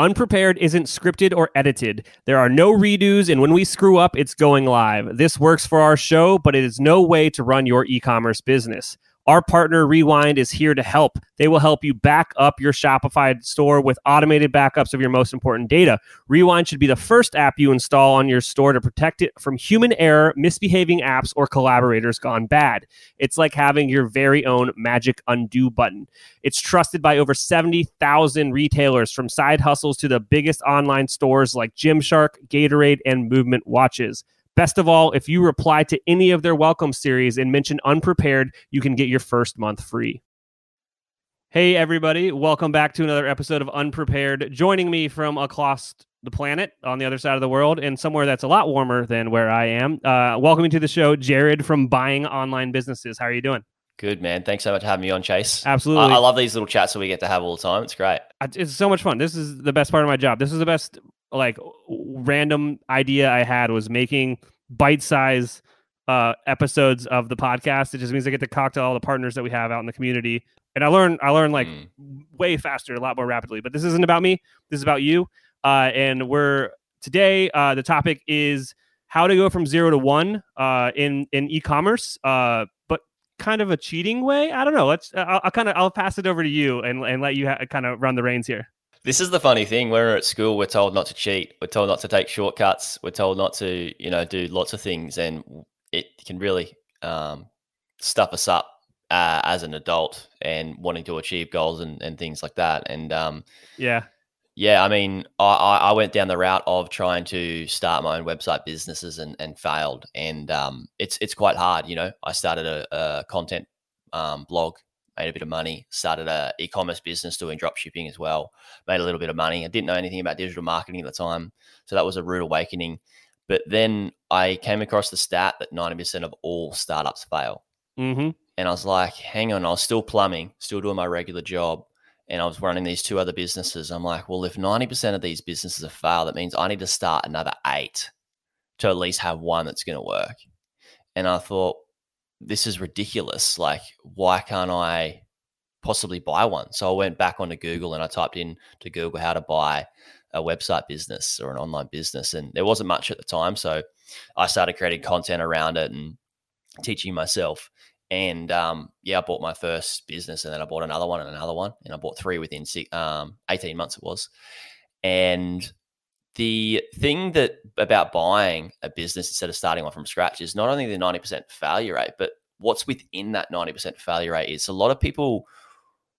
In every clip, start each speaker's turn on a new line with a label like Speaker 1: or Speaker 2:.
Speaker 1: Unprepared isn't scripted or edited. There are no redos, and when we screw up, it's going live. This works for our show, but it is no way to run your e commerce business. Our partner Rewind is here to help. They will help you back up your Shopify store with automated backups of your most important data. Rewind should be the first app you install on your store to protect it from human error, misbehaving apps, or collaborators gone bad. It's like having your very own magic undo button. It's trusted by over 70,000 retailers from side hustles to the biggest online stores like Gymshark, Gatorade, and Movement Watches. Best of all, if you reply to any of their welcome series and mention unprepared, you can get your first month free. Hey, everybody. Welcome back to another episode of Unprepared. Joining me from across the planet on the other side of the world and somewhere that's a lot warmer than where I am. Uh, welcome to the show, Jaryd from Buying Online Businesses. How are you doing?
Speaker 2: Good, man. Thanks so much for having me on, Chase.
Speaker 1: Absolutely.
Speaker 2: I, I love these little chats that we get to have all the time. It's great.
Speaker 1: It's so much fun. This is the best part of my job. This is the best like random idea I had was making bite size uh, episodes of the podcast. It just means I get to talk to all the partners that we have out in the community, and I learn I learn like mm. way faster, a lot more rapidly. But this isn't about me. This is about you. Uh, and we're today. Uh, the topic is how to go from zero to one uh, in in e-commerce. Uh, but kind of a cheating way. I don't know. Let's. I'll, I'll kind of. I'll pass it over to you and and let you ha- kind of run the reins here.
Speaker 2: This is the funny thing. When we're at school, we're told not to cheat. We're told not to take shortcuts. We're told not to, you know, do lots of things, and it can really um, stuff us up uh, as an adult and wanting to achieve goals and, and things like that. And um,
Speaker 1: yeah,
Speaker 2: yeah. I mean, I, I went down the route of trying to start my own website businesses and, and failed. And um, it's it's quite hard. You know, I started a, a content um, blog made a bit of money, started a e-commerce business doing drop shipping as well, made a little bit of money. I didn't know anything about digital marketing at the time. So that was a rude awakening. But then I came across the stat that 90% of all startups fail.
Speaker 1: Mm-hmm.
Speaker 2: And I was like, hang on, I was still plumbing, still doing my regular job. And I was running these two other businesses. I'm like, well, if 90% of these businesses have failed, that means I need to start another eight to at least have one that's going to work. And I thought, this is ridiculous. Like, why can't I possibly buy one? So I went back onto Google and I typed in to Google how to buy a website business or an online business. And there wasn't much at the time. So I started creating content around it and teaching myself. And um, yeah, I bought my first business and then I bought another one and another one. And I bought three within six, um, 18 months, it was. And the thing that about buying a business instead of starting one from scratch is not only the 90% failure rate, but what's within that 90% failure rate is a lot of people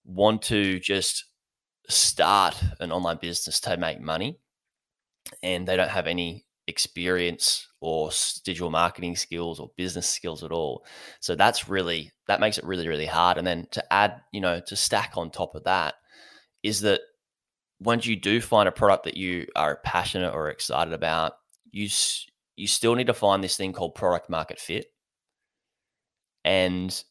Speaker 2: want to just start an online business to make money and they don't have any experience or digital marketing skills or business skills at all. So that's really that makes it really really hard and then to add, you know, to stack on top of that is that once you do find a product that you are passionate or excited about, you you still need to find this thing called product market fit, and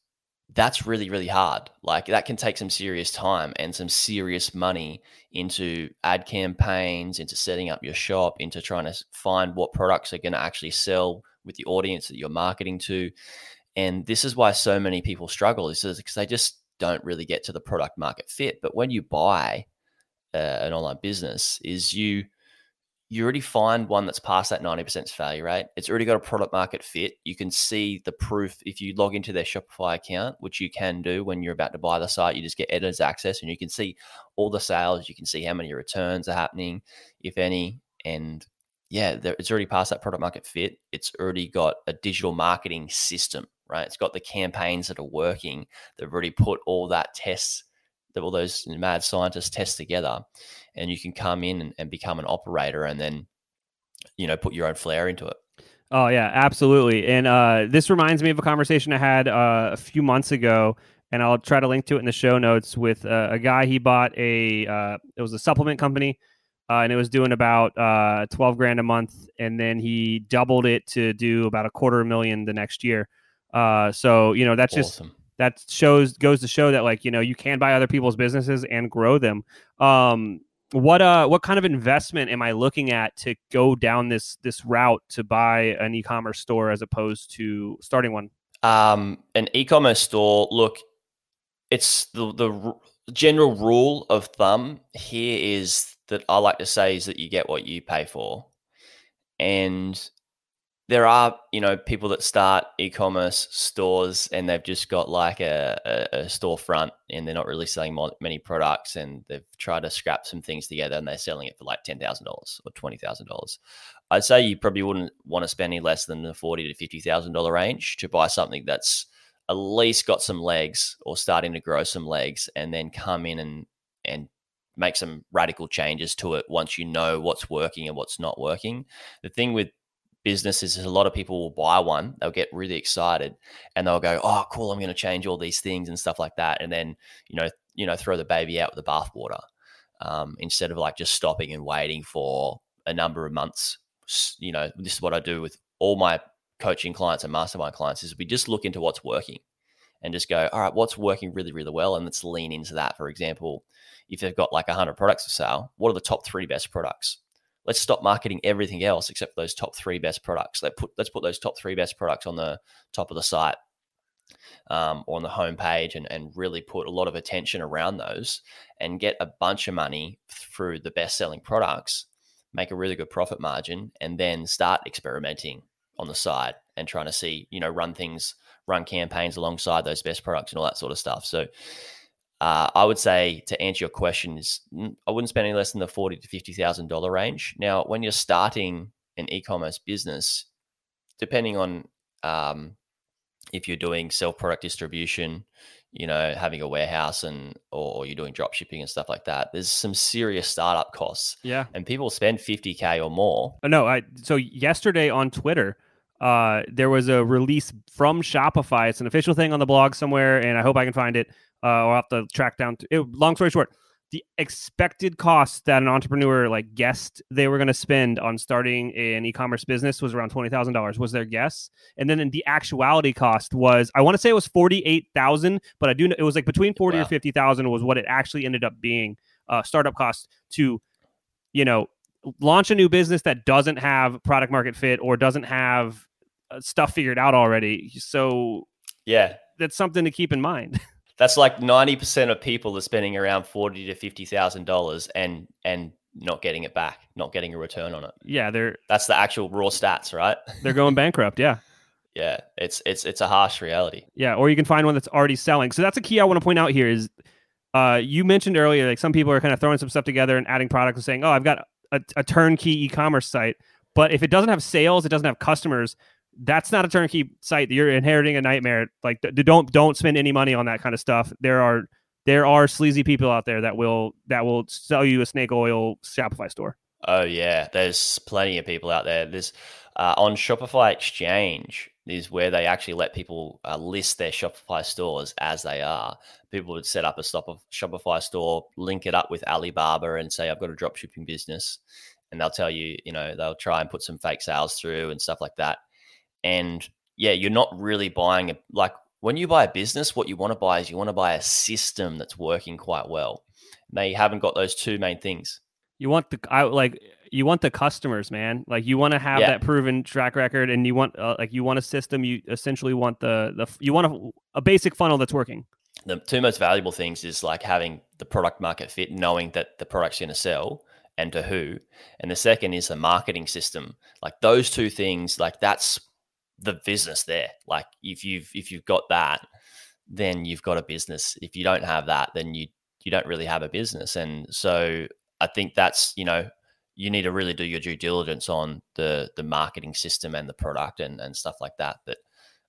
Speaker 2: that's really really hard. Like that can take some serious time and some serious money into ad campaigns, into setting up your shop, into trying to find what products are going to actually sell with the audience that you're marketing to. And this is why so many people struggle is because they just don't really get to the product market fit. But when you buy uh, an online business is you you already find one that's past that 90% failure rate. It's already got a product market fit. You can see the proof if you log into their Shopify account, which you can do when you're about to buy the site. You just get editor's access and you can see all the sales. You can see how many returns are happening, if any. And yeah, it's already past that product market fit. It's already got a digital marketing system, right? It's got the campaigns that are working. They've already put all that tests that all those mad scientists test together and you can come in and, and become an operator and then you know put your own flair into it.
Speaker 1: Oh yeah absolutely. And uh, this reminds me of a conversation i had uh, a few months ago and i'll try to link to it in the show notes with uh, a guy he bought a uh, it was a supplement company uh, and it was doing about uh, 12 grand a month and then he doubled it to do about a quarter million the next year. So you know that's awesome. just that shows goes to show that like you know you can buy other people's businesses and grow them um what uh what kind of investment am i looking at to go down this this route to buy an e-commerce store as opposed to starting one
Speaker 2: um an e-commerce store look it's the the general rule of thumb here is that I like to say is that you get what you pay for. And there are, you know, people that start e-commerce stores and they've just got like a, a, a storefront and they're not really selling many products and they've tried to scrap some things together and they're selling it for like ten thousand dollars or twenty thousand dollars. I'd say you probably wouldn't want to spend any less than the forty to fifty thousand dollar range to buy something that's at least got some legs or starting to grow some legs, and then come in and and make some radical changes to it once you know what's working and what's not working. The thing with businesses a lot of people will buy one, they'll get really excited and they'll go, "Oh, cool, I'm going to change all these things and stuff like that." And then, you know, you know, throw the baby out with the bathwater. Um, instead of like just stopping and waiting for a number of months. You know, this is what I do with all my coaching clients and mastermind clients is we just look into what's working and just go, all right, what's working really, really well? And let's lean into that. For example, if they've got like 100 products for sale, what are the top three best products? Let's stop marketing everything else except those top three best products. Let put let's put those top three best products on the top of the site um, or on the homepage and, and really put a lot of attention around those and get a bunch of money through the best selling products, make a really good profit margin, and then start experimenting on the side and trying to see, you know, run things, run campaigns alongside those best products and all that sort of stuff. So uh, I would say to answer your question is I wouldn't spend any less than the forty to fifty thousand dollar range. Now, when you're starting an e-commerce business, depending on um, if you're doing self product distribution, you know, having a warehouse and or, or, you're doing drop shipping and stuff like that, there's some serious startup costs.
Speaker 1: Yeah,
Speaker 2: and people spend 50k or more.
Speaker 1: Oh, no, I so yesterday on Twitter. Uh, there was a release from Shopify. It's an official thing on the blog somewhere, and I hope I can find it uh, or I'll have to track down. To, it, long story short, the expected cost that an entrepreneur like guessed they were going to spend on starting an e-commerce business was around twenty thousand dollars. Was their guess, and then the actuality cost was I want to say it was forty eight thousand, but I do know it was like between forty wow. or fifty thousand was what it actually ended up being. Uh, startup cost to, you know, launch a new business that doesn't have product market fit or doesn't have stuff figured out already. So
Speaker 2: yeah,
Speaker 1: that's something to keep in mind.
Speaker 2: That's like ninety percent of people are spending around forty to fifty thousand dollars and and not getting it back, not getting a return on it.
Speaker 1: Yeah, they're
Speaker 2: that's the actual raw stats, right?
Speaker 1: They're going bankrupt. Yeah.
Speaker 2: yeah, it's it's it's a harsh reality.
Speaker 1: Yeah, or you can find one that's already selling. So that's a key I want to point out here is uh, you mentioned earlier like some people are kind of throwing some stuff together and adding products and saying, "Oh, I've got a, a turnkey e-commerce site." But if it doesn't have sales, it doesn't have customers, that's not a turnkey site. You're inheriting a nightmare. Like don't don't spend any money on that kind of stuff. There are there are sleazy people out there that will that will sell you a snake oil Shopify store.
Speaker 2: Oh yeah, there's plenty of people out there. There's uh, on Shopify Exchange is where they actually let people uh, list their Shopify stores as they are. People would set up a stop of Shopify store, link it up with Alibaba, and say, "I've got a drop shipping business," and they'll tell you, you know, they'll try and put some fake sales through and stuff like that. And yeah, you're not really buying a like when you buy a business, what you want to buy is you want to buy a system that's working quite well. Now you haven't got those two main things.
Speaker 1: You want the I like you want the customers, man. Like you want to have yeah. that proven track record, and you want uh, like you want a system. You essentially want the the you want a, a basic funnel that's working.
Speaker 2: The two most valuable things is like having the product market fit, knowing that the product's going to sell, and to who. And the second is the marketing system. Like those two things, like that's the business there. Like if you've if you've got that, then you've got a business. If you don't have that, then you you don't really have a business. And so I think that's you know you need to really do your due diligence on the the marketing system and the product and and stuff like that. But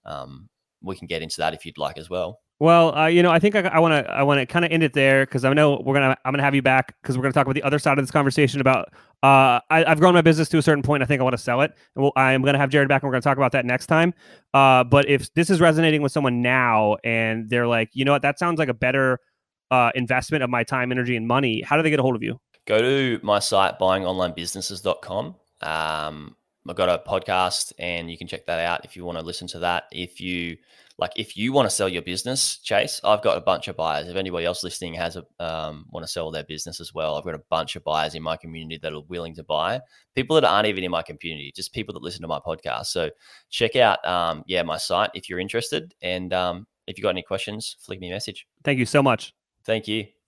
Speaker 2: um, we can get into that if you'd like as well.
Speaker 1: Well, uh, you know, I think I want to I want to kind of end it there because I know we're gonna I'm gonna have you back because we're gonna talk about the other side of this conversation about uh, I, have grown my business to a certain point. I think I want to sell it, and we'll, I'm gonna have Jaryd back and we're gonna talk about that next time. Uh, but if this is resonating with someone now and they're like, you know what, that sounds like a better uh, investment of my time, energy, and money, how do they get a hold of you?
Speaker 2: Go to my site buyingonlinebusinesses.com. Um, I've got a podcast, and you can check that out if you want to listen to that. If you like if you want to sell your business, Chase, I've got a bunch of buyers. If anybody else listening has a um, want to sell their business as well, I've got a bunch of buyers in my community that are willing to buy. People that aren't even in my community, just people that listen to my podcast. So check out, um, yeah, my site if you're interested. And um, if you got any questions, flick me a message.
Speaker 1: Thank you so much.
Speaker 2: Thank you.